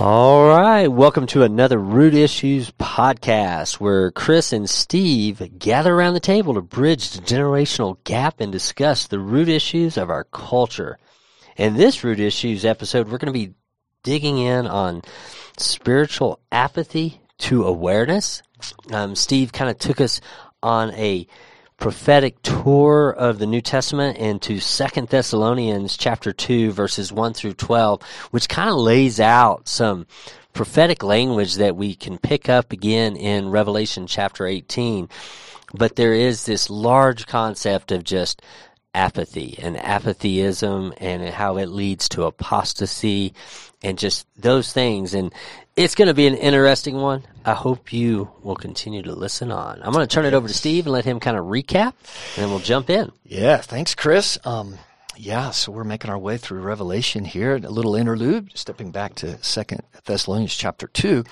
All right. Welcome to another Root Issues podcast where Chris and Steve gather around the table to bridge the generational gap and discuss the root issues of our culture. In this Root Issues episode, we're going to be digging in on spiritual apathy to awareness. Um, Steve kind of took us on a prophetic tour of the New Testament into Second Thessalonians chapter 2 verses 1 through 12, which kind of lays out some prophetic language that we can pick up again in Revelation chapter 18. But there is this large concept of just apathy and apatheism and how it leads to apostasy and just those things. And it's going to be an interesting one. I hope you will continue to listen on. I'm going to turn it over to Steve and let him kind of recap, and then we'll jump in. Yeah, thanks, Chris. Um, yeah, so we're making our way through Revelation here. A little interlude, stepping back to Second Thessalonians chapter two.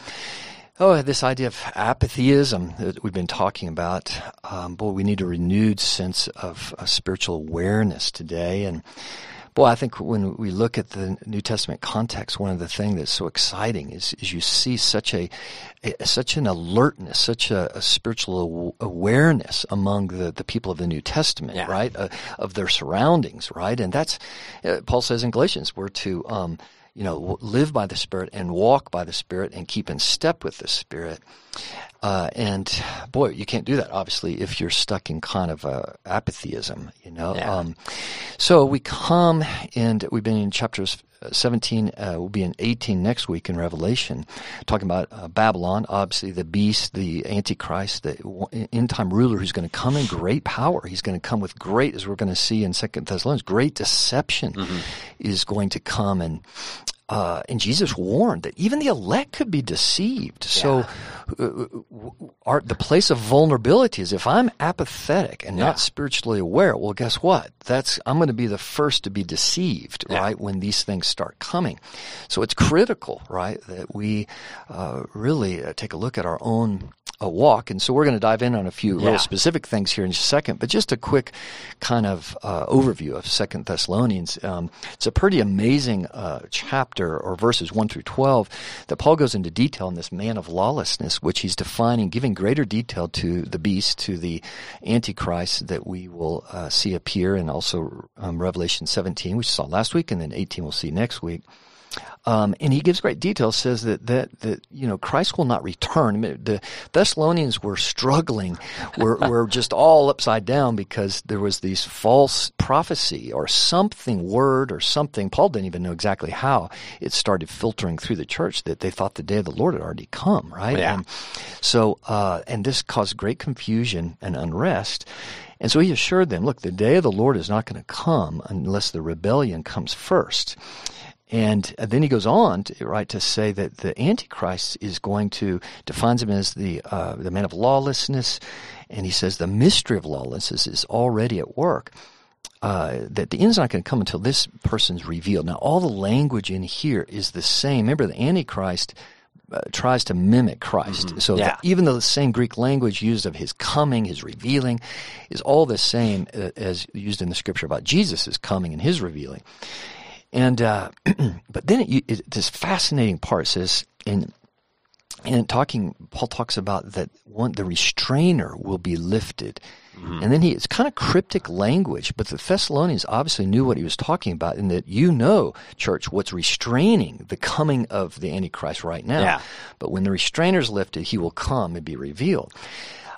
Oh, this idea of apathyism that we've been talking about. Um, boy, we need a renewed sense of uh, spiritual awareness today, and Boy, I think when we look at the New Testament context, one of the things that's so exciting is, is you see such a, a such an alertness, such a, a spiritual awareness among the, the people of the New Testament, yeah. right, uh, of their surroundings, right, and that's uh, Paul says in Galatians, we're to um, you know, live by the Spirit and walk by the Spirit and keep in step with the Spirit. Uh, and boy, you can't do that obviously if you're stuck in kind of uh, apatheism, you know. Yeah. Um, so we come and we've been in chapters 17, uh, we'll be in 18 next week in Revelation, talking about uh, Babylon, obviously the beast, the Antichrist, the end time ruler who's going to come in great power. He's going to come with great, as we're going to see in Second Thessalonians, great deception mm-hmm. is going to come and uh, and Jesus warned that even the elect could be deceived. Yeah. So, uh, our, the place of vulnerability is if I'm apathetic and yeah. not spiritually aware. Well, guess what? That's I'm going to be the first to be deceived, yeah. right? When these things start coming. So it's critical, right, that we uh, really uh, take a look at our own a walk. And so we're going to dive in on a few yeah. real specific things here in just a second, but just a quick kind of uh, overview of Second Thessalonians. Um, it's a pretty amazing uh, chapter or verses 1 through 12 that Paul goes into detail on this man of lawlessness, which he's defining, giving greater detail to the beast, to the Antichrist that we will uh, see appear, and also um, Revelation 17, which we saw last week, and then 18 we'll see next week. Um, and he gives great detail. Says that that that you know Christ will not return. I mean, the Thessalonians were struggling, were were just all upside down because there was these false prophecy or something word or something. Paul didn't even know exactly how it started filtering through the church that they thought the day of the Lord had already come. Right. Yeah. And so uh, and this caused great confusion and unrest. And so he assured them, look, the day of the Lord is not going to come unless the rebellion comes first. And then he goes on, to, right, to say that the Antichrist is going to defines him as the uh, the man of lawlessness, and he says the mystery of lawlessness is already at work. Uh, that the end's not going to come until this person's revealed. Now, all the language in here is the same. Remember, the Antichrist uh, tries to mimic Christ. Mm-hmm. So yeah. even though the same Greek language used of his coming, his revealing, is all the same uh, as used in the scripture about Jesus' coming and his revealing. And uh, but then it, it, this fascinating part says in and talking, Paul talks about that one the restrainer will be lifted. Mm-hmm. And then he, it's kind of cryptic language, but the Thessalonians obviously knew what he was talking about, and that you know, church, what's restraining the coming of the Antichrist right now. Yeah. But when the restrainer is lifted, he will come and be revealed.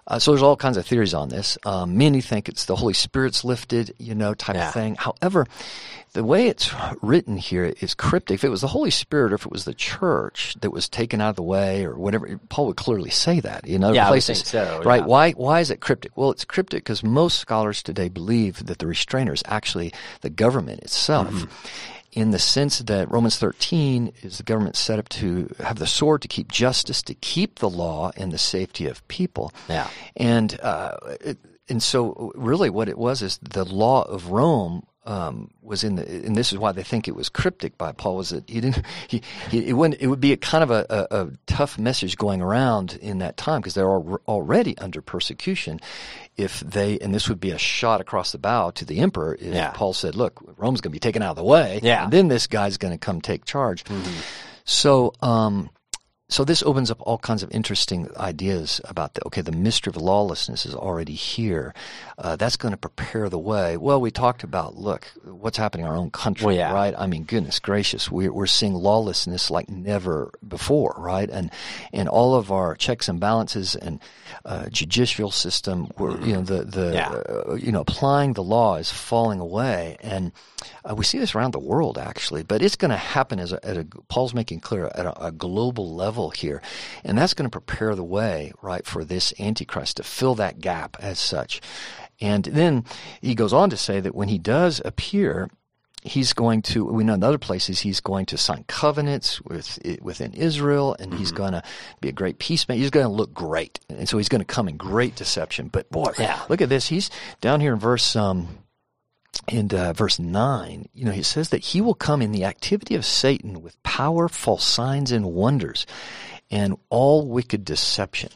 Uh, so there's all kinds of theories on this. Um, many think it's the Holy Spirit's lifted, you know, type yeah. of thing. However, the way it's written here is cryptic. If it was the Holy Spirit or if it was the church that was taken out of the way or whatever, Paul would clearly say that. You know, yeah, places, so, right? Yeah. Why why is it cryptic? Well, it's cryptic because most scholars today believe that the restrainer is actually the government itself. Mm-hmm in the sense that Romans 13 is the government set up to have the sword to keep justice, to keep the law and the safety of people. Yeah. And, uh, it, and so really what it was is the law of Rome um, was in the, and this is why they think it was cryptic by Paul, was that he didn't, he, he it, wouldn't, it would be a kind of a, a, a tough message going around in that time because they're already under persecution. If they, and this would be a shot across the bow to the emperor if yeah. Paul said, look, Rome's going to be taken out of the way. Yeah. And then this guy's going to come take charge. Mm-hmm. So, um, so this opens up all kinds of interesting ideas about the okay the mystery of lawlessness is already here. Uh, that's going to prepare the way. Well we talked about look what's happening in our own country Well, yeah. right? I mean goodness gracious we're, we're seeing lawlessness like never before right? And and all of our checks and balances and uh, judicial system were you know the the Yeah. uh, you know applying the law is falling away. And uh, we see this around the world actually but it's going to happen as a, at a paul's making clear at a, a global level here. And that's going to prepare the way right for this antichrist to fill that gap as such. And then he goes on to say that when he does appear he's going to we know in other places he's going to sign covenants with within Israel and he's going to be a great peacemaker. He's going to look great. And so he's going to come in great deception. But boy Yeah. look at this. He's down here in verse um in uh, verse 9 you know he says that he will come in the activity of Satan with power false signs and wonders and all wicked deception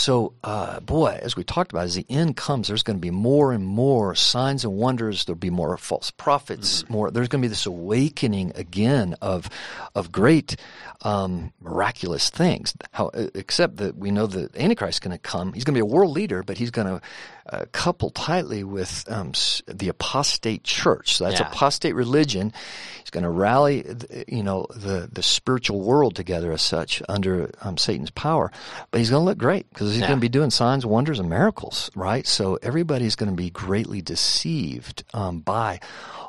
so, uh, boy, as we talked about, as the end comes, there's going to be more and more signs and wonders. There'll be more false prophets. More. There's going to be this awakening again of of great um, miraculous things. How, except that we know that Antichrist is going to come. He's going to be a world leader, but he's going to uh, couple tightly with um, the apostate church. So that's Yeah. apostate religion. He's going to rally, you know, the the spiritual world together as such under um, Satan's power. But he's going to look great because he's Yeah. going to be doing signs, wonders, and miracles, right? So everybody's going to be greatly deceived um, by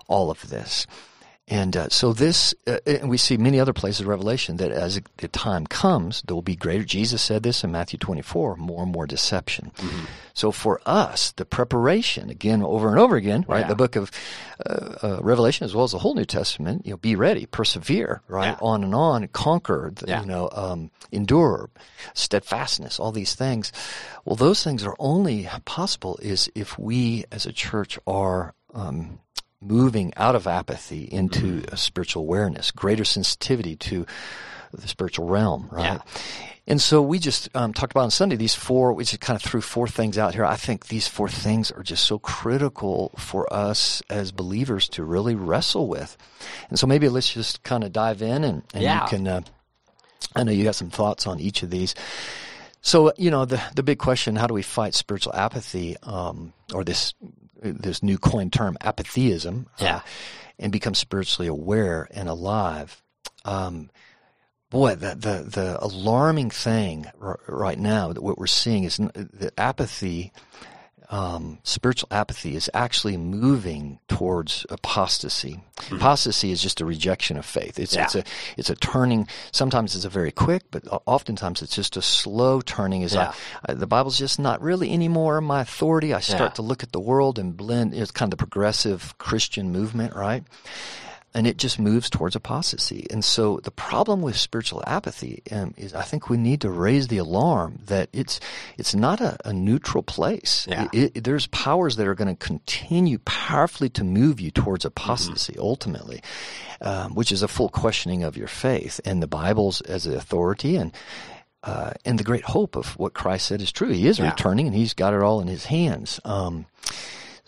all of this. And uh, so this, uh, and we see many other places of Revelation that as the time comes, there will be greater. Jesus said this in Matthew 24, more and more deception. So for us, the preparation, again, over and over again, right? Yeah. The book of uh, uh, Revelation as well as the whole New Testament, you know, be ready, persevere, right? Yeah. On and on, conquer, the- Yeah. you know, um, endure, steadfastness, all these things. Well, those things are only possible is if we as a church are um, moving out of apathy into Mm-hmm. a spiritual awareness, greater sensitivity to the spiritual realm, right? Yeah. And so we just um, talked about on Sunday these four. We just kind of threw four things out here. I think these four things are just so critical for us as believers to really wrestle with. And so maybe let's just kind of dive in and, and Yeah. you can. Uh, I know you got some thoughts on each of these. So you know the the big question: How do we fight spiritual apathy, um, or this this new coined term, apatheism, uh, Yeah. and become spiritually aware and alive? Um, boy, the, the the alarming thing r- right now that what we're seeing is n- the apathy. Um, spiritual apathy is actually moving towards apostasy. Apostasy is just a rejection of faith. It's it's a it's a turning. Sometimes it's a very quick, but oftentimes it's just a slow turning. As Yeah. I, I, the Bible's just not really anymore my authority. I start Yeah. to look at the world and blend. It's kind of the progressive Christian movement, right? And it just moves towards apostasy. And so the problem with spiritual apathy um, is, I think we need to raise the alarm that it's it's not a, a neutral place. Yeah. It- it- there's powers that are going to continue powerfully to move you towards apostasy ultimately, um, which is a full questioning of your faith and the Bible's as the authority and. Uh, and the great hope of what Christ said is true. He is Yeah. returning, and He's got it all in His hands. Um,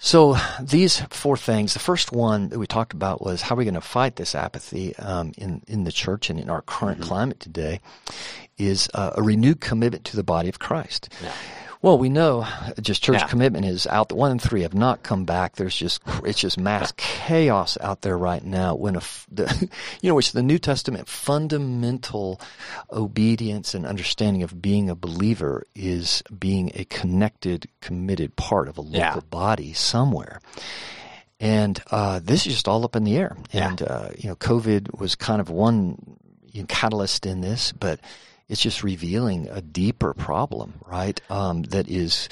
so these four things. The first one that we talked about was how are we going to fight this apathy um, in in the church and in our current climate today. Is uh, a renewed commitment to the body of Christ. Yeah. Well, we know just church Yeah. commitment is out. The one and three have not come back. There's just it's just mass chaos out there right now. When a the, you know, which the New Testament fundamental obedience and understanding of being a believer is being a connected, committed part of a local Yeah. body somewhere. And uh, this is just all up in the air. Yeah. And uh, you know, COVID was kind of one catalyst in this, but it's just revealing a deeper problem, right? Um, that is,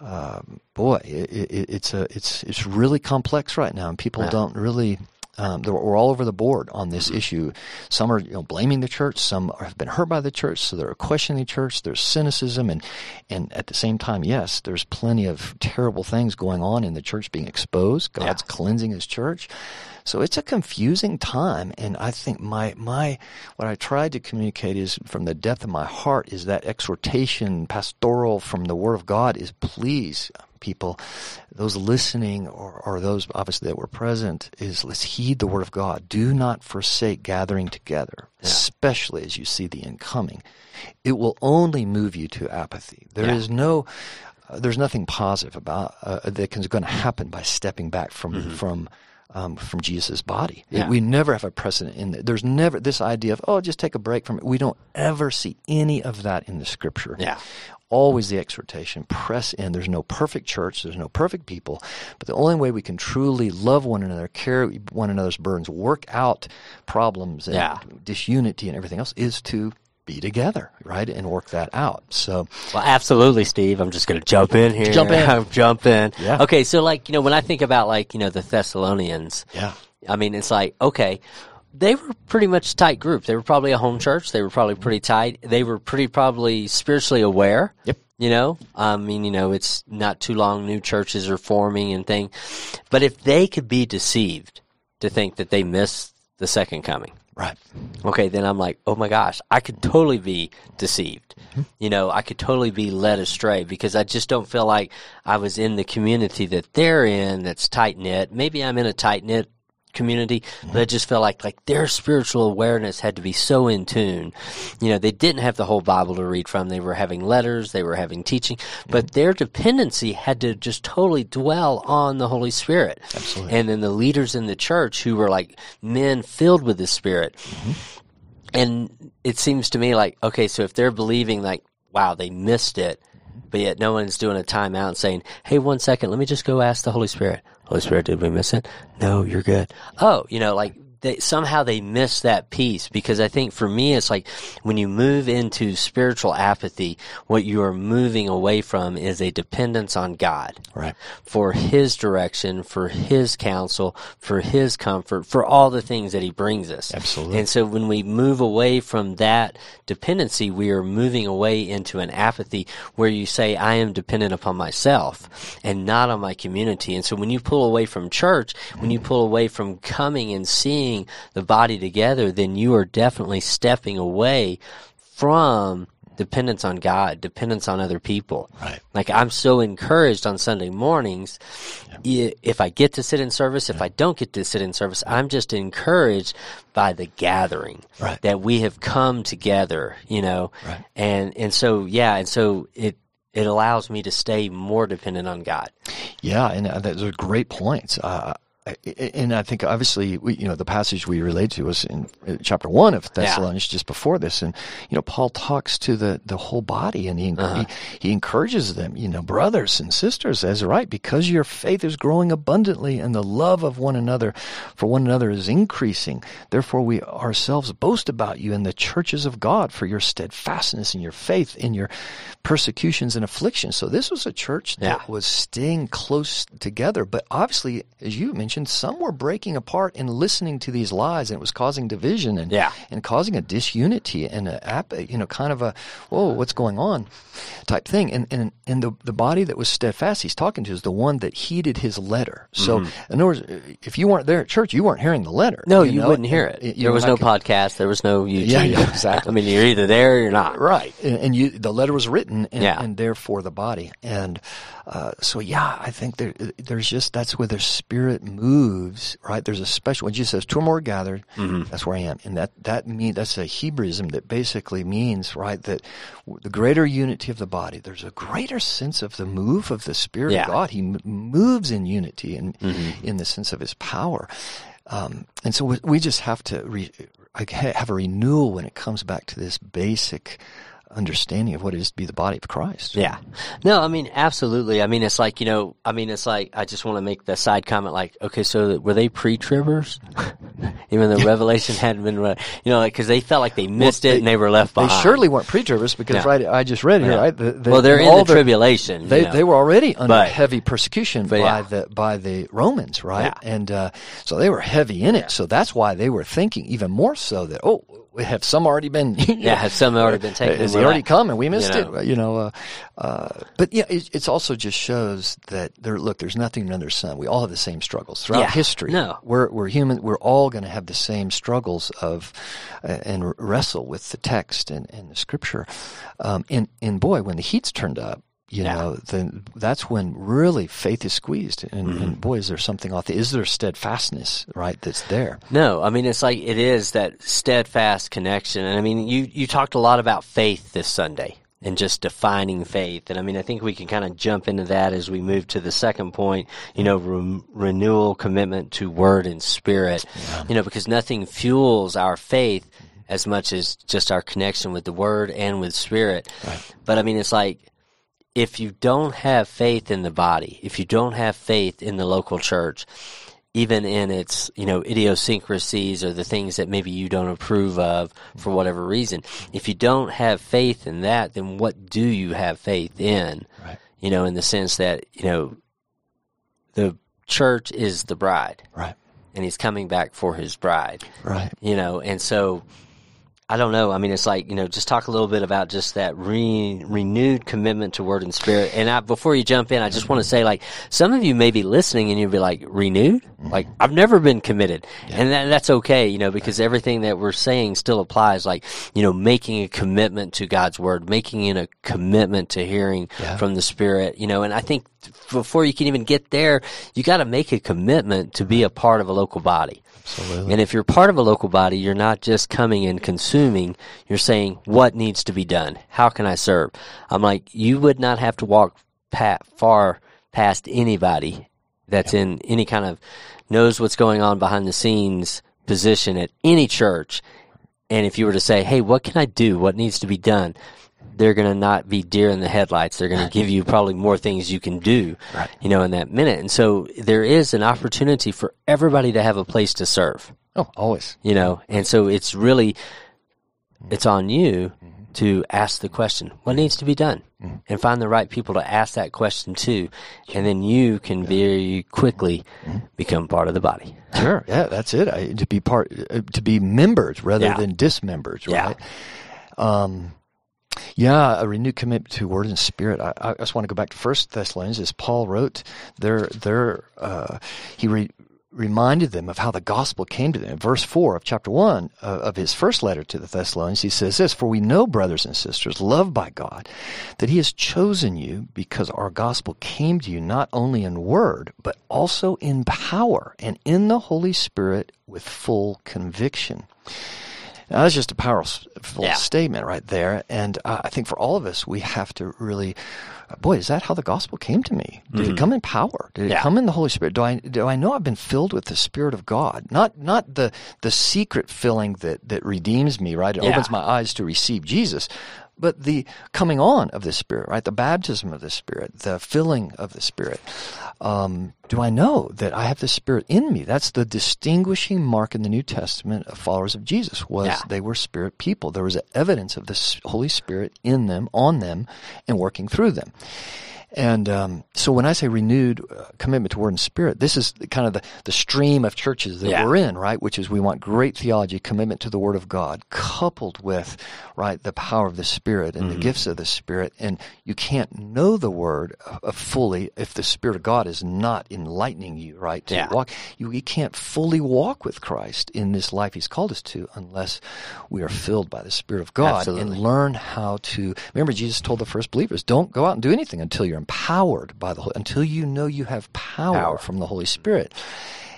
um, boy, it, it, it's a it's it's really complex right now, and people Yeah. don't really. Um, we're all over the board on this issue. Some are you know, blaming the church. Some have been hurt by the church, so they're questioning the church. There's cynicism, and and at the same time, yes, there's plenty of terrible things going on in the church being exposed. God's Yeah. cleansing His church. So it's a confusing time, and I think my my what I tried to communicate is from the depth of my heart is that exhortation, pastoral from the Word of God is please people, those listening or, or those obviously that were present, is let's heed the word of God. Do not forsake gathering together, yeah. especially as you see the incoming. It will only move you to apathy. There yeah. is no, uh, there's nothing positive about uh, that is going to happen by stepping back from mm-hmm. from um, from Jesus' body. Yeah. we never have a precedent in there. There's never this idea of, oh, just take a break from it. We don't ever see any of that in the scripture. Yeah. Always the exhortation, press in. There's no perfect church, there's no perfect people, but the only way we can truly love one another, carry one another's burdens, work out problems and yeah. disunity and everything else is to be together, right, and work that out. So, well, absolutely, Steve. I'm just going to jump in here. Jump in. jump in. Yeah. Okay, so like you know, when I think about like you know the Thessalonians, yeah, I mean it's like okay. They were pretty much a tight group. They were probably a home church. They were probably pretty tight. They were pretty probably spiritually aware. Yep. You know, I mean, you know, it's not too long. New churches are forming and thing, but if they could be deceived to think that they missed the second coming, Right. Okay, then I'm like, oh my gosh, I could totally be deceived. Mm-hmm. You know, I could totally be led astray because I just don't feel like I was in the community that they're in that's tight knit. Maybe I'm in a tight knit community, mm-hmm. but I just felt like like their spiritual awareness had to be so in tune. You know, they didn't have the whole Bible to read from. They were having letters, they were having teaching, mm-hmm. but their dependency had to just totally dwell on the Holy Spirit. Absolutely. And then the leaders in the church who were like men filled with the Spirit. Mm-hmm. And it seems to me like, okay, so if they're believing like, wow, they missed it, but yet no one's doing a timeout and saying, hey, one second, let me just go ask the Holy Spirit. Holy Spirit, did we miss it? No, you're good. Oh, you know, like they somehow they miss that piece because I think for me it's like when you move into spiritual apathy, what you are moving away from is a dependence on God. Right. For his direction, for his counsel, for his comfort, for all the things that he brings us. Absolutely. And so when we move away from that dependency, we are moving away into an apathy where you say, I am dependent upon myself and not on my community. And so when you pull away from church, when you pull away from coming and seeing seeing the body together, then you are definitely stepping away from dependence on God, dependence on other people. Right. Like I'm so encouraged on Sunday mornings. Yeah. If I get to sit in service, if I don't get to sit in service, I'm just encouraged by the gathering right. that we have come together, you know, right. and, and so, yeah. And so it, it allows me to stay more dependent on God. Yeah, and uh, those are great points. Uh, and I think obviously, we, you know, the passage we relate to was in chapter one of Thessalonians, yeah. just before this, and you know, Paul talks to the the whole body, and he, uh-huh. he, he encourages them, you know, brothers and sisters, as right, because your faith is growing abundantly, and the love of one another for one another is increasing. Therefore, we ourselves boast about you in the churches of God for your steadfastness in your faith, in your persecutions and afflictions. So this was a church that yeah. was staying close together, but obviously, as you mentioned mentioned, some were breaking apart and listening to these lies, and it was causing division and yeah. and causing a disunity and a you know kind of a whoa, what's going on type thing. And and and the the body that was steadfast, he's talking to is the one that heeded his letter. So mm-hmm. in other words, if you weren't there at church, you weren't hearing the letter. No, you, you know? wouldn't hear it. it there was no podcast. There was no YouTube. Yeah, yeah exactly. I mean, you're either there or you're not. Right, and, and you the letter was written, and, yeah. and therefore the body. And uh, so yeah, I think there there's just that's where the spirit moves, right? There's a special when Jesus says two or more gathered, mm-hmm. that's where I am, and that that mean that's a Hebraism that basically means right that the greater unity of the body, there's a greater sense of the move of the Spirit yeah. of God. He m- moves in unity and mm-hmm. in the sense of His power. Um, and so we, we just have to re, have a renewal when it comes back to this basic understanding of what it is to be the body of Christ. Yeah. No, I mean, absolutely. I mean, it's like, you know, I mean, it's like, I just want to make the side comment like, okay, so were they pre-tribbers? Even though Revelation hadn't been, you know, like, cause they felt like they missed well, it and they were left behind. They surely weren't pre-tribbers because, yeah. right, I just read here, yeah. right? The, the, well, they're in the tribulation. They, you know? they were already under but, heavy persecution by yeah. the, by the Romans, right? And, uh, so they were heavy in it. So that's why they were thinking even more so that, oh, have some already been? yeah, have some already been taken? Has he already come and we missed you know. it? You know, uh, uh, but yeah, it, it's also just shows that there. Look, there's nothing under the sun. We all have the same struggles throughout yeah. history. No, we're we're human. We're all going to have the same struggles of uh, and wrestle with the text and, and the scripture. Um, and and boy, when the heat's turned up, you Yeah. know, then that's when really faith is squeezed. And, Mm-hmm. and boy, is there something off Is there steadfastness, right, that's there? No, I mean it's like it is that steadfast connection, and I mean you you talked a lot about faith this Sunday and just defining faith, and I mean I think we can kind of jump into that as we move to the second point. You know, re- renewal, commitment to word and spirit. You know, because nothing fuels our faith as much as just our connection with the word and with spirit. But I mean it's like if you don't have faith in the body, if you don't have faith in the local church, even in its you know idiosyncrasies or the things that maybe you don't approve of for mm-hmm. whatever reason, if you don't have faith in that, then what do you have faith in? Right. You know, in the sense that you know the church is the bride, Right. and he's coming back for his bride Right. you know and so i don't know. I mean it's like you know just talk a little bit about just that re- renewed commitment to word and spirit. And I, before you jump in i just want to say like some of you may be listening and you'll be like renewed? Mm-hmm. Like i've never been committed. And that, that's okay you know because everything that we're saying still applies like you know making a commitment to god's word making it a commitment to hearing Yeah. from the spirit you know. And i think before you can even get there you got to make a commitment to be a part of a local body Absolutely. and if you're part of a local body, you're not just coming and consuming, you're saying, what needs to be done? How can I serve? I'm like, you would not have to walk pa- far past anybody that's in any kind of knows what's going on behind the scenes position at any church. And if you were to say, hey, what can I do? What needs to be done? They're going to not be deer in the headlights. They're going to give you probably more things you can do, Right. you know, in that minute. And so there is an opportunity for everybody to have a place to serve oh, always. you know and so it's really it's on you Mm-hmm. to ask the question what needs to be done and find the right people to ask that question to and then you can very quickly Mm-hmm. become part of the body Sure. Yeah, that's it. I, to be part, uh, to be members rather Yeah. than dismembers, Yeah. right? Um, yeah, a renewed commitment to word and spirit. I, I just want to go back to First Thessalonians, as Paul wrote. There, there, uh, he re, reminded them of how the gospel came to them. In verse four of chapter one uh, of his first letter to the Thessalonians, he says this: "For we know, brothers and sisters, loved by God, that He has chosen you because our gospel came to you not only in word, but also in power and in the Holy Spirit with full conviction." Now, that's just a powerful Yeah. statement right there. And uh, I think for all of us, we have to really, boy, is that how the gospel came to me? Did it come in power? Did it Mm-hmm. Yeah. come in the Holy Spirit? Do I do I know I've been filled with the Spirit of God? Not not the the secret filling that that redeems me, right? It Yeah. opens my eyes to receive Jesus. But the coming on of the Spirit, right? The baptism of the Spirit, the filling of the Spirit. Um, do I know that I have the Spirit in me? That's the distinguishing mark in the New Testament of followers of Jesus was Yeah. they were Spirit people. There was evidence of the Holy Spirit in them, on them, and working through them. And um, so when I say renewed uh, commitment to Word and Spirit, this is kind of the, the stream of churches that Yeah. we're in, right? Which is we want great theology, commitment to the Word of God, coupled with, right, the power of the Spirit and Mm-hmm. the gifts of the Spirit. And you can't know the Word uh, fully if the Spirit of God is not enlightening you, right? To Yeah. walk, you, you can't fully walk with Christ in this life He's called us to unless we are filled by the Spirit of God Absolutely. and learn how to. Remember, Jesus told the first believers, "Don't go out and do anything until you're empowered by the Holy, until you know you have power, Power. from the Holy Spirit."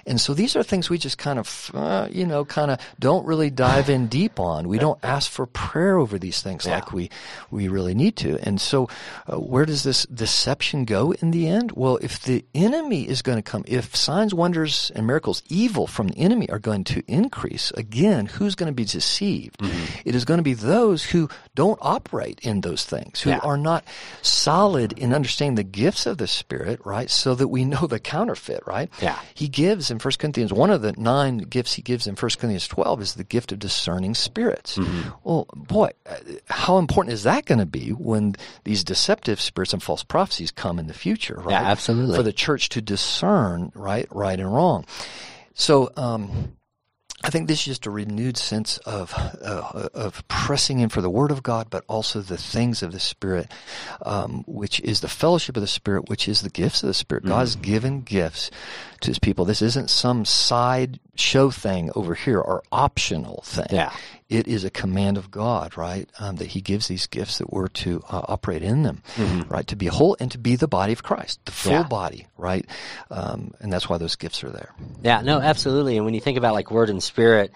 And so these are things we just kind of, uh, you know, kind of don't really dive in deep on. We don't ask for prayer over these things Yeah. like we we really need to. And so, uh, where does this deception go in the end? Well, if the enemy is going to come, if signs, wonders, and miracles, evil from the enemy are going to increase, again, who's going to be deceived? Mm-hmm. It is going to be those who don't operate in those things, who Yeah. are not solid in understanding the gifts of the Spirit, right? So that we know the counterfeit, right? Yeah. He gives in 1 Corinthians, one of the nine gifts he gives in 1 Corinthians 12 is the gift of discerning spirits. Mm-hmm. Well, boy, how important is that going to be when these deceptive spirits and false prophecies come in the future, right? Yeah, absolutely. For the church to discern, right, right and wrong. So, um, I think this is just a renewed sense of uh, of pressing in for the Word of God, but also the things of the Spirit, um, which is the fellowship of the Spirit, which is the gifts of the Spirit. God's given gifts to His people. This isn't some side show thing over here or optional thing. Yeah. It is a command of God, right? Um, that He gives these gifts that we're to uh, operate in them, right? To be whole and to be the body of Christ, the full Yeah. body, right? Um, and that's why those gifts are there. Yeah, no, absolutely. And when you think about like word and spirit,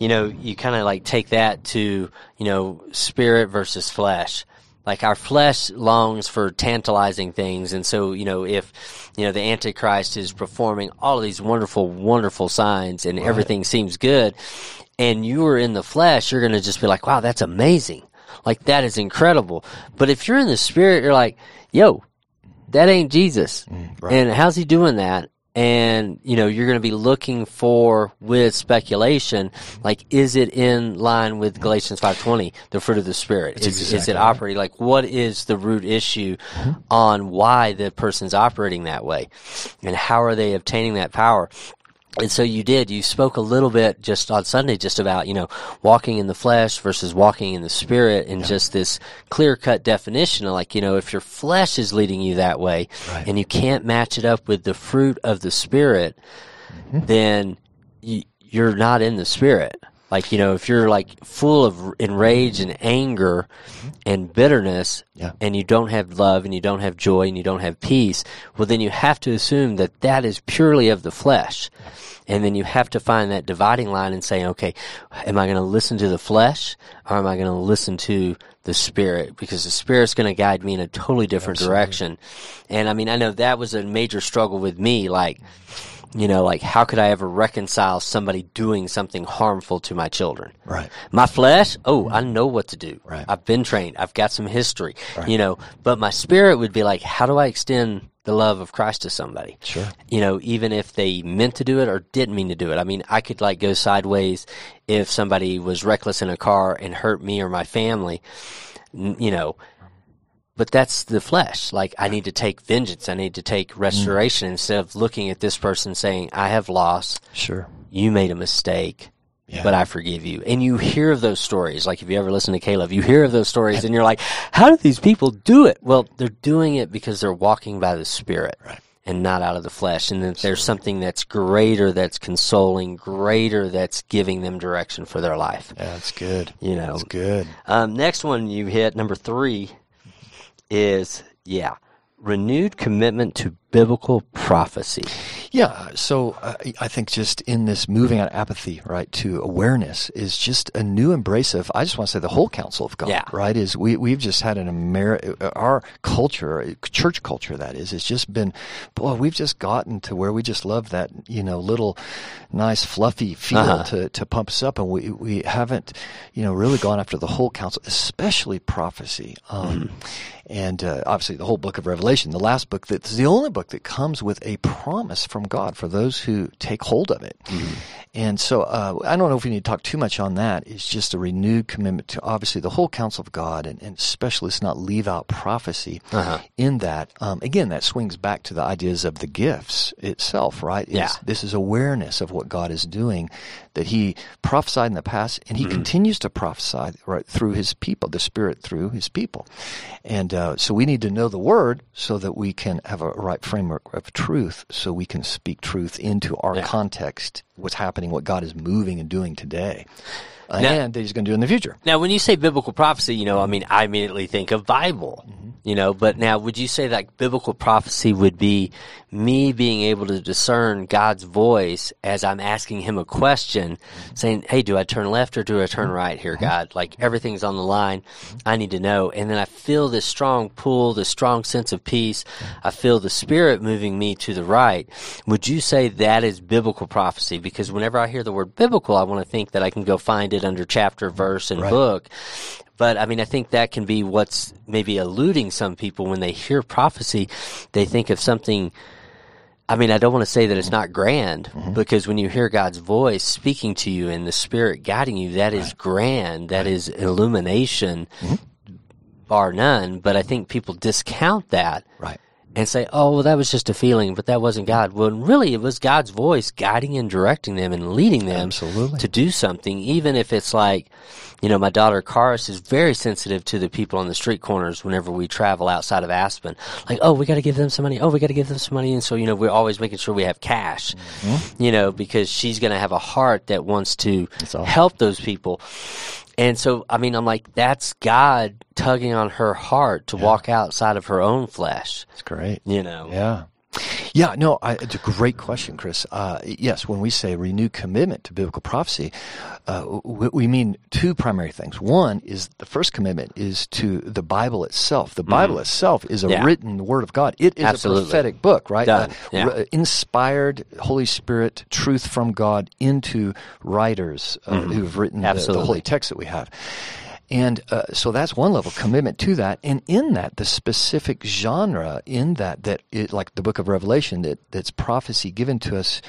you know, you kind of like take that to, you know, spirit versus flesh. Like our flesh longs for tantalizing things. And so, you know, if, you know, the Antichrist is performing all of these wonderful, wonderful signs and everything seems good and you are in the flesh, you're going to just be like, wow, that's amazing. Like that is incredible. But if you're in the spirit, you're like, yo, that ain't Jesus. Mm, right. And how's he doing that? And, you know, you're going to be looking for with speculation, like, is it in line with Galatians 5.20, the fruit of the Spirit? Is, is exactly it right. operating? Like, what is the root issue mm-hmm. on why the person's operating that way? And how are they obtaining that power? And so you did, you spoke a little bit just on Sunday just about, you know, walking in the flesh versus walking in the spirit and just this clear cut definition of like, you know, if your flesh is leading you that way Right. and you can't match it up with the fruit of the spirit, mm-hmm. then you, you're not in the spirit. Like, you know, if you're like full of enrage and anger mm-hmm. and bitterness Yeah. and you don't have love and you don't have joy and you don't have peace, well, then you have to assume that that is purely of the flesh. And then you have to find that dividing line and say, okay, am I going to listen to the flesh or am I going to listen to the spirit? Because the spirit's going to guide me in a totally different direction. And I mean, I know that was a major struggle with me. Like, mm-hmm. You know, like how could I ever reconcile somebody doing something harmful to my children? Right. My flesh, oh, I know what to do. Right. I've been trained. I've got some history, Right. you know, but my spirit would be like, how do I extend the love of Christ to somebody? Sure. You know, even if they meant to do it or didn't mean to do it. I mean, I could like go sideways if somebody was reckless in a car and hurt me or my family, you know, but that's the flesh. Like I need to take vengeance. I need to take restoration instead of looking at this person saying, I have lost Sure. you made a mistake, Yeah. but I forgive you. And you hear of those stories. Like if you ever listen to K-LOVE, you hear of those stories and you're like, how do these people do it? Well, they're doing it because they're walking by the Spirit. Right. And not out of the flesh, and that there's something that's greater, that's consoling, greater, that's giving them direction for their life. Yeah, that's good. You know, That's good. um, next one you hit, number three, is yeah, renewed commitment to biblical prophecy. Yeah, so uh, I think just in this moving out of apathy, right, to awareness is just a new embrace of. I just want to say the whole counsel of God, Yeah. right? Is we we've just had an Ameri- our culture, church culture, that is, has just been, boy, we've just gotten to where we just love that, you know, little nice fluffy feel Uh-huh. to to pump us up, and we we haven't, you know, really gone after the whole counsel, especially prophecy. Um, And uh, obviously, the whole book of Revelation, the last book that's the only book that comes with a promise from God for those who take hold of it. Mm-hmm. And so, uh, I don't know if we need to talk too much on that. It's just a renewed commitment to obviously the whole counsel of God, and, and especially let's not leave out prophecy Uh-huh. in that. Um, again, that swings back to the ideas of the gifts itself, right? Yeah. It's- This is awareness of what God is doing, that He prophesied in the past, and He Mm-hmm. continues to prophesy right through His people, the Spirit through His people. And uh, so we need to know the Word so that we can have a right framework of truth, so we can speak truth into our Yeah. context, what's happening, what God is moving and doing today, Now- and that He's going to do in the future. Now, when you say biblical prophecy, you know, I mean, I immediately think of Bible, mm-hmm. You know, but now would you say that biblical prophecy would be me being able to discern God's voice as I'm asking him a question, saying, Hey, do I turn left or do I turn mm-hmm. right here, mm-hmm. God? Like everything's on the line. I need to know. And then I feel this strong pull, this strong sense of peace. I feel the spirit moving me to the right. Would you say that is biblical prophecy? Because whenever I hear the word biblical, I want to think that I can go find it under chapter, verse, and Right. book. But I mean, I think that can be what's maybe eluding some people when they hear prophecy. They think of something. I mean, I don't want to say that it's not grand mm-hmm. because when you hear God's voice speaking to you and the Spirit guiding you, that is grand. That is illumination, mm-hmm. bar none. But I think people discount that Right. And say, "Oh, well, that was just a feeling, but that wasn't God." Well, really, it was God's voice guiding and directing them and leading them Absolutely. to do something, even if it's like, you know, my daughter Karis is very sensitive to the people on the street corners whenever we travel outside of Aspen. Like, oh, we got to give them some money. Oh, we got to give them some money, and so you know, we're always making sure we have cash. Mm-hmm. You know, because she's going to have a heart that wants to awesome. help those people. And so, I mean, I'm like, that's God tugging on her heart to walk outside of her own flesh, It's great. you know? Yeah. Yeah, no, I, it's a great question, Chris. Uh, yes, when we say renewed commitment to biblical prophecy, uh, we, we mean two primary things. One is the first commitment is to the Bible itself. The Bible itself is a. Yeah. written Word of God. It is Absolutely. a prophetic book, right? Uh, Yeah. r- inspired Holy Spirit truth from God into writers uh, who have written the, the. Holy text that we have. And uh, so that's one level commitment to that, and in that, the specific genre in that that it, like the Book of Revelation, that that's prophecy given to us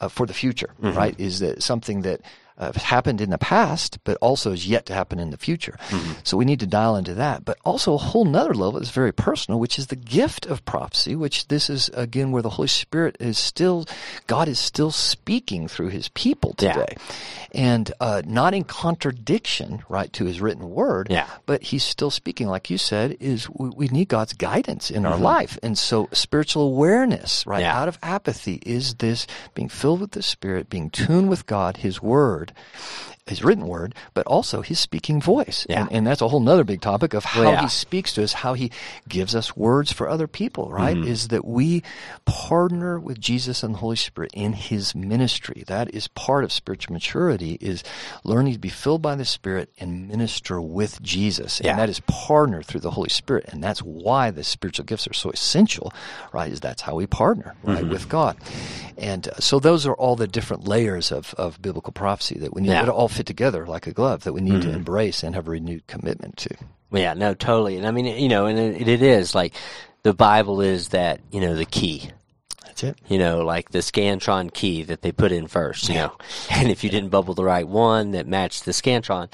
uh, for the future, Mm-hmm. right? Is that something that uh, happened in the past, but also is yet to happen in the future. Mm-hmm. So we need to dial into that. But also a whole nother level is very personal, which is the gift of prophecy, which this is again where the Holy Spirit is still, God is still speaking through His people Yeah. today, and uh, not in contradiction, right, to His written word. Yeah. But He's still speaking, like you said, is we, we need God's guidance in Mm-hmm. our life, and so spiritual awareness, right, Yeah. out of apathy is this being filled with the Spirit, being tuned with God, His Word, His written Word, but also His speaking voice. Yeah. And, and that's a whole nother big topic of how yeah. He speaks to us, how He gives us words for other people, right? Mm-hmm. Is that we partner with Jesus and the Holy Spirit in His ministry. That is part of spiritual maturity, is learning to be filled by the Spirit and minister with Jesus. Yeah. And that is partner through the Holy Spirit. And that's why the spiritual gifts are so essential, right? Is that's how we partner, right, Mm-hmm. with God. And uh, so those are all the different layers of, of biblical prophecy that we need Yeah. that all fit together like a glove that we need Mm-hmm. to embrace and have a renewed commitment to. Yeah, no, totally. And I mean, you know, and it, it is like the Bible is that, you know, the key. That's it. you know, like the Scantron key that they put in first, you know, and if you didn't bubble the right one that matched the Scantron,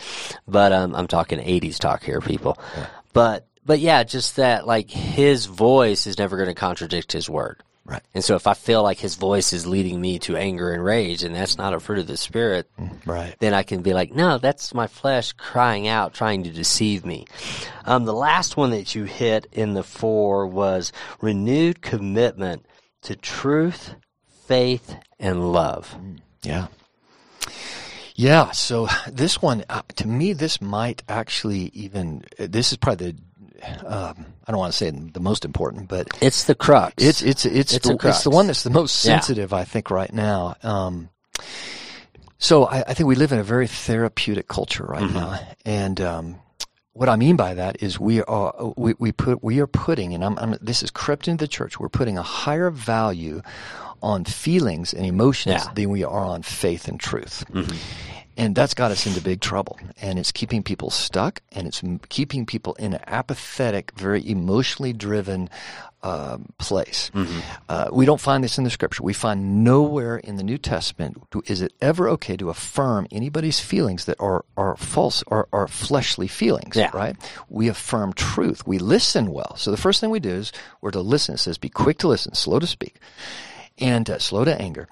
but um, I'm talking 80s talk here, people. But but yeah, just that like his voice is never going to contradict his word. Right. And so if I feel like his voice is leading me to anger and rage, and that's not a fruit of the spirit, Right. then I can be like, no, that's my flesh crying out, trying to deceive me. Um, the last one that you hit in the four was renewed commitment to truth, faith, and love. Yeah. Yeah. So this one, uh, to me, this might actually even, uh, this is probably the, um, I don't want to say the most important, but It's the crux. It's it's it's, It's the, crux. it's the one that's the most Yeah. sensitive, I think, right now. Um, so I, I think we live in a very therapeutic culture right Mm-hmm. now, and um, what I mean by that is we are we, we put we are putting, and I'm, I'm this is crept into the church. We're putting a higher value on feelings and emotions Yeah. Mm-hmm. than we are on faith and truth. And that's got us into big trouble. And it's keeping people stuck and it's keeping people in an apathetic, very emotionally driven um, place. Uh, we don't find this in the scripture. We find nowhere in the New Testament do, is it ever okay to affirm anybody's feelings that are, are false or are fleshly feelings, Yeah. right? We affirm truth. We listen well. So the first thing we do is we're to listen. It says, be quick to listen, slow to speak and uh, slow to anger.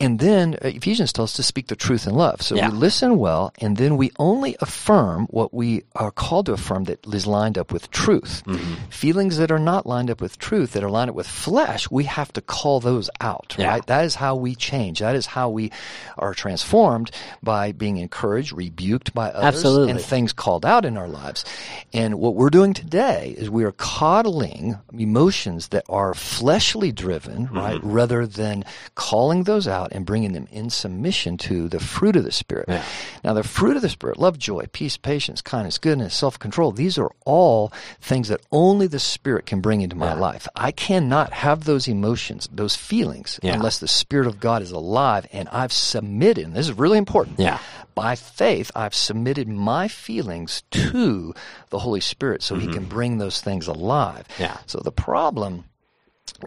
And then uh, Ephesians tells us to speak the truth in love. So Yeah. we listen well, and then we only affirm what we are called to affirm that is lined up with truth. Mm-hmm. Feelings that are not lined up with truth, that are lined up with flesh, we have to call those out, Yeah. right? That is how we change. That is how we are transformed by being encouraged, rebuked by others, Absolutely. and things called out in our lives. And what we're doing today is we are coddling emotions that are fleshly driven, Mm-hmm. right, rather than calling those out and bringing them in submission to the fruit of the Spirit. Yeah. Now, the fruit of the Spirit, love, joy, peace, patience, kindness, goodness, self control, these are all things that only the Spirit can bring into my life. I cannot have those emotions, those feelings, Yeah. unless the Spirit of God is alive and I've submitted. And this is really important. Yeah. By faith, I've submitted my feelings to the Holy Spirit so He mm-hmm. can bring those things alive. Yeah. So the problem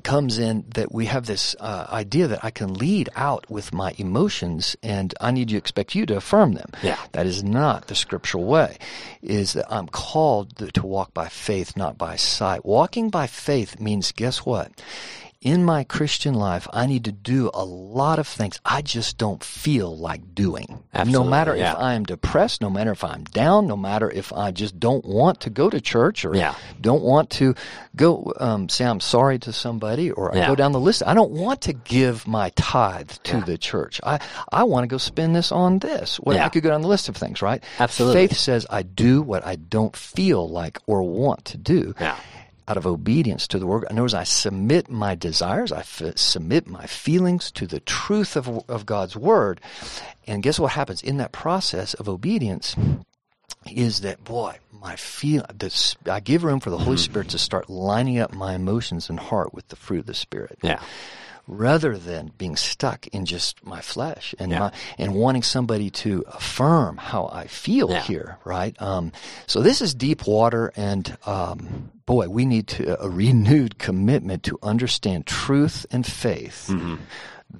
comes in that we have this uh, idea that I can lead out with my emotions and I need to expect you to affirm them. Yeah. That is not the scriptural way. Is that I'm called to walk by faith, not by sight. Walking by faith means guess what? In my Christian life, I need to do a lot of things I just don't feel like doing. Absolutely, no matter yeah. if I am depressed, no matter if I'm down, no matter if I just don't want to go to church or Yeah. don't want to go um, say I'm sorry to somebody or I go down the list. I don't want to give my tithe to the church. I, I want to go spend this on this. Well, Yeah. I could go down the list of things, right? Absolutely. Faith says I do what I don't feel like or want to do Yeah. Out of obedience to the word. In other words, I submit my desires, I f- submit my feelings to the truth of, of God's word. And guess what happens in that process of obedience? Is that boy, my feel this, I give room for the Holy mm-hmm. Spirit to start lining up my emotions and heart with the fruit of the Spirit Yeah. Rather than being stuck in just my flesh and Yeah. my, and wanting somebody to affirm how I feel Yeah. here, right? Um, so this is deep water, and um, boy, we need to, a renewed commitment to understand truth and faith. Mm-hmm.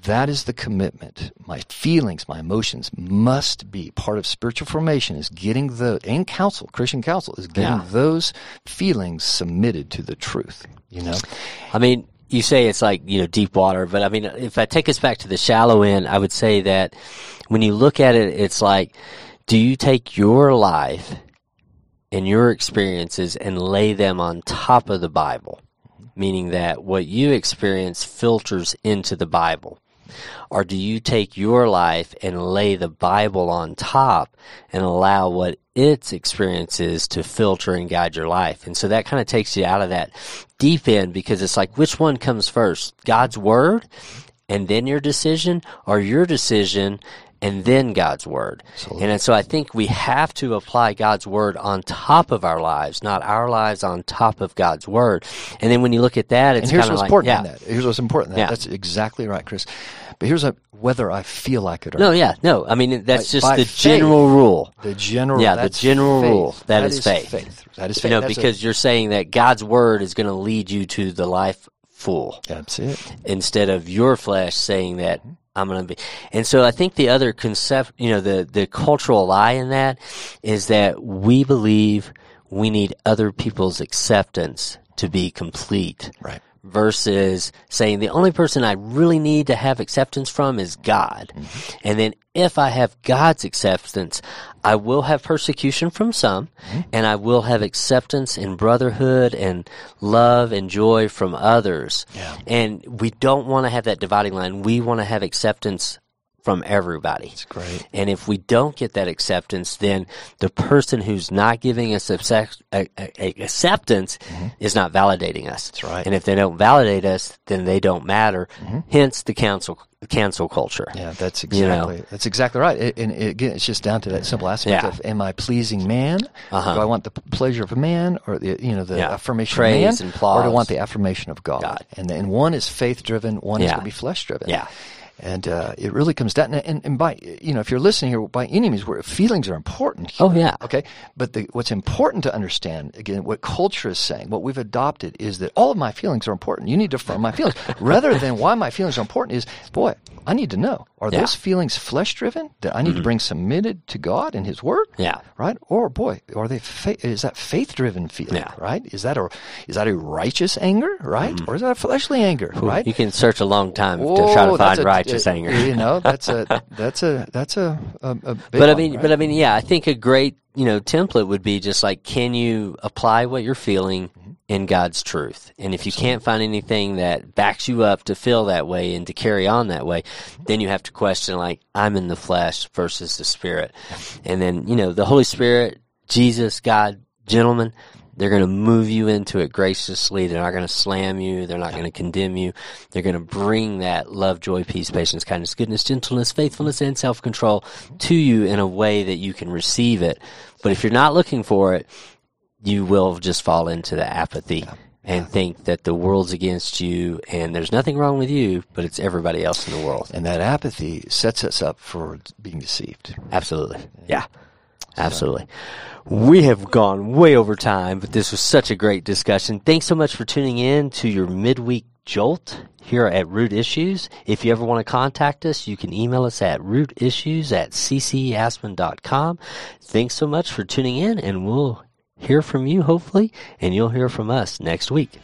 That is the commitment. My feelings, my emotions must be part of spiritual formation. Is getting the and counsel, Christian counsel, is getting Yeah. those feelings submitted to the truth. You know, I mean, you say it's like, you know, deep water, but I mean, if I take us back to the shallow end, I would say that when you look at it, it's like, do you take your life and your experiences and lay them on top of the Bible? Meaning that what you experience filters into the Bible. Or do you take your life and lay the Bible on top and allow what its experiences to filter and guide your life? And so that kind of takes you out of that deep end because it's like, which one comes first? God's Word and then your decision or your decision and then God's Word? And so I think we have to apply God's Word on top of our lives, not our lives on top of God's Word. And then when you look at that, it's and here's what's like, important yeah. that. Here's what's important. That. Yeah. That's exactly right, Chris. But here's a, whether I feel like it or No, not. yeah, no. I mean, that's By- just the faith. general rule. The general, Yeah, the general faith. rule. that is, faith. That is faith. You know, That's a- because you're saying that God's word is going to lead you to the life full that's it. instead of your flesh saying that mm-hmm. I'm going to be. And so I think the other concept, you know, the, the cultural lie in that is that we believe we need other people's acceptance to be complete Right. Versus saying the only person I really need to have acceptance from is God. Mm-hmm. And then if I have God's acceptance, I will have persecution from some mm-hmm. and I will have acceptance and brotherhood and love and joy from others. Yeah. And we don't want to have that dividing line. We want to have acceptance from everybody. It's great. And if we don't get that acceptance, then the person who's not giving us acceptance is not validating us. Mm-hmm. That's right. And if they don't validate us, then they don't matter. Mm-hmm. Hence the cancel cancel culture. Yeah, that's You know. exactly that's exactly right. It, and it, again, it's just down to that simple aspect Yeah. of: Am I pleasing man? Uh-huh. Do I want the pleasure of a man, or the you know the Yeah. affirmation Praise of and man, or do I want the affirmation of God? God. And then one is faith driven, one is going to be flesh driven. Yeah. And uh, it really comes down, and, and by you know, if you're listening here, by any means, where feelings are important. Oh, yeah. Okay, but the, what's important to understand again, what culture is saying, what we've adopted is that all of my feelings are important. You need to affirm my feelings, rather than why my feelings are important. Is boy, I need to know: are Yeah. Mm-hmm. those feelings flesh driven that I need to bring submitted to God and His Word? Yeah. right. Or boy, are they? Fa- is that faith driven feeling? Yeah. right. Is that a is that a righteous anger? Right, or is that a fleshly anger? Right. You can search a long time to try to find a- righteous uh. You know, that's a that's a that's a a, a big but I mean, right? but I mean, yeah, I think a great you know template would be just like, can you apply what you're feeling Mm-hmm. in God's truth? And if you can't find anything that backs you up to feel that way and to carry on that way, then you have to question like, I'm in the flesh versus the spirit, and then you know the Holy Spirit, Jesus, God, gentlemen. They're going to move you into it graciously. They're not going to slam you. They're not going to condemn you. They're going to bring that love, joy, peace, patience, kindness, goodness, gentleness, faithfulness, and self-control to you in a way that you can receive it. But if you're not looking for it, you will just fall into the apathy and think that the world's against you and there's nothing wrong with you, but it's everybody else in the world. and that apathy sets us up for being deceived. Absolutely. Yeah. Absolutely. We have gone way over time, but this was such a great discussion. Thanks so much for tuning in to your midweek jolt here at Root Issues. If you ever want to contact us, you can email us at rootissues at ccaspen.com. Thanks so much for tuning in and we'll hear from you hopefully and you'll hear from us next week.